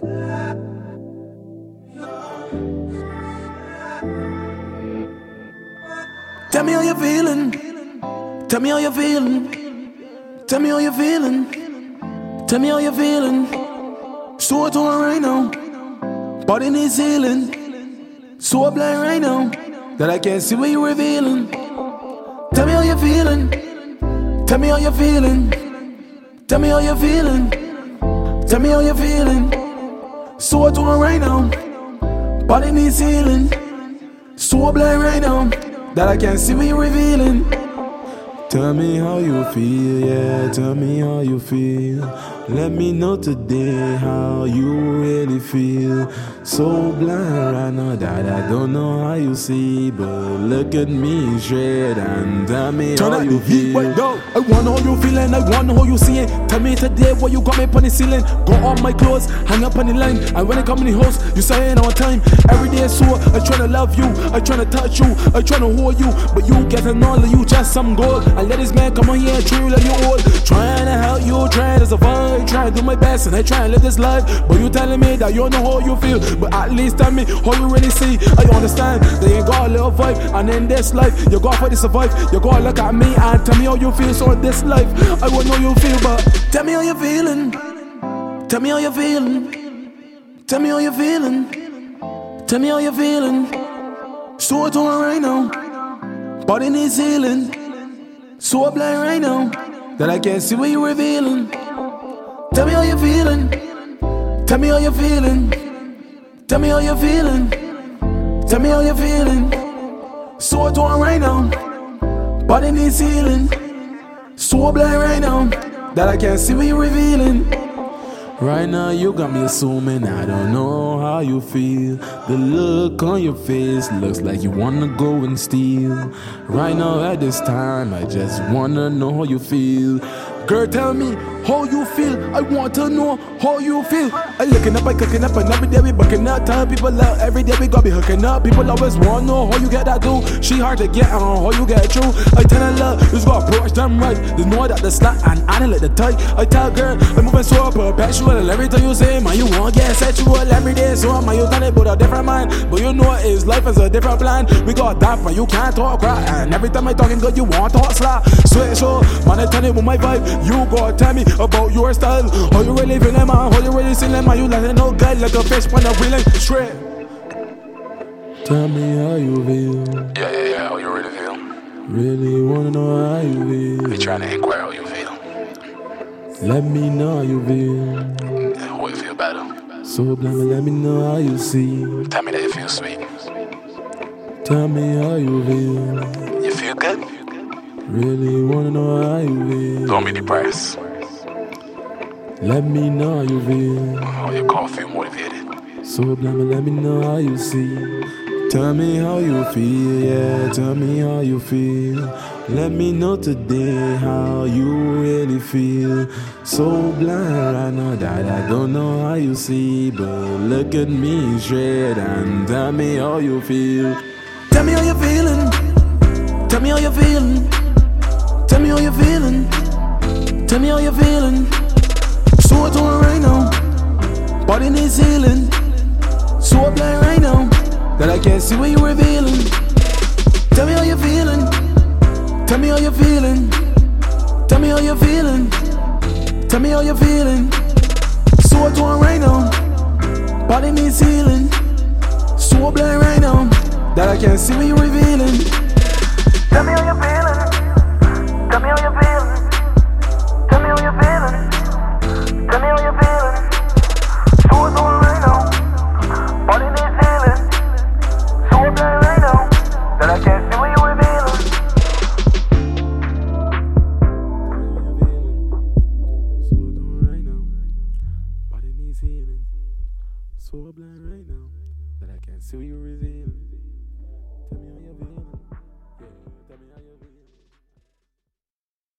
Tell me how you're feeling. Tell me how you're feeling. Tell me how you're feeling. Tell me how you're feeling. So what's on right now? Body needs healing. So blind right now that I can't see what you're revealing. Tell me how you're feeling. Tell me how you're feeling. Tell me how you're feeling. Tell me how you're feeling. So torn right now. Body needs healing. So blind right now that I can't see me revealing. Tell me how you feel, yeah. Tell me how you feel. Let me know today how you feel. So blind right now that I don't know how you see, but look at me straight and tell me Turn how you the feel. right now. I wanna how you feeling, I wanna how you seeing. Tell me today what you got me on the ceiling. Go on my clothes, hang up on the line. And when I come in the house, you saying on time. Every day so I tryna love you, I tryna touch you, I tryna hold you. But you getting all of you just some gold. I let this man come on here, and true like you old. Trying to help you, trying to survive, trying to do my best, and I try and live this life. But you telling me that you don't know how you feel. But at least tell me how you really see. I understand they ain't got a little vibe, and in this life, you got fight to survive. You gotta look at me and tell me how you feel. So in this life, I won't know you feel, but Tell me how you feeling. Tell me how you feeling. Tell me how you feeling. Tell me how you feeling. So torn right now. Body needs healing. So i blind right now that I can't see what you're revealing. Tell me how you feeling. Tell me how you're feeling. Tell me how you're feeling. Tell me how you're feeling. So I torn right now. Body needs healing. So blind right now that I can't see what you're revealing. Right now you got me assuming I don't know how you feel. The look on your face looks like you wanna go and steal. Right now at this time I just wanna know how you feel. Girl, tell me how you feel. I want to know how you feel. I looking up, I cooking up, and every day we bucking up. Tell people out every day we gotta be hooking up. People always wanna know how you get that do. She hard to get on, how you get through. I tell her love, you gotta approach them right. There's more that the slut and I don't let the tight. I tell girl, I'm moving so perpetual. Every time you say, man, you want get sexual every day. So man, you done it with a different mind. But you know it's life is a different plan. We got that, but you can't talk right. And every time I talking good, you want talk slap. Swear so, man, I tell it with my vibe. You gotta tell me about your style. How you really feeling, man? How you really feeling, man? You letting no guy like a fish when I'm wheeling straight. Tell me how you feel. Yeah, yeah, yeah. How you really feel? Really wanna know how you feel. trying to inquire how you feel. Let me know how you feel. Yeah, How you feel better? So blind, let me know how you see. Tell me that you feel sweet. Tell me how you feel. You feel good? Really wanna know how you feel. Be depressed. Let me know how you feel. How you call feel motivated. So blind, let me know how you see. Tell me how you feel, yeah. Tell me how you feel. Let me know today how you really feel. So blind right now that I don't know how you see. But look at me straight and tell me how you feel. Tell me how you feeling. Tell me how you feeling. Tell me how you feeling. Tell me how you're feeling. So torn right now. Body needs healing. So blind right now that I can't see what you're revealing. Tell me how you're feeling. Tell me how you're feeling. Tell me how you're feeling. Tell me how you're feeling. So torn right now. Body needs healing. So blind right now that I can't see what you're revealing. Tell me how you're feeling. Tell me how you're feeling. So blind right now that I can't see what you're revealing. Tell me how you're feeling.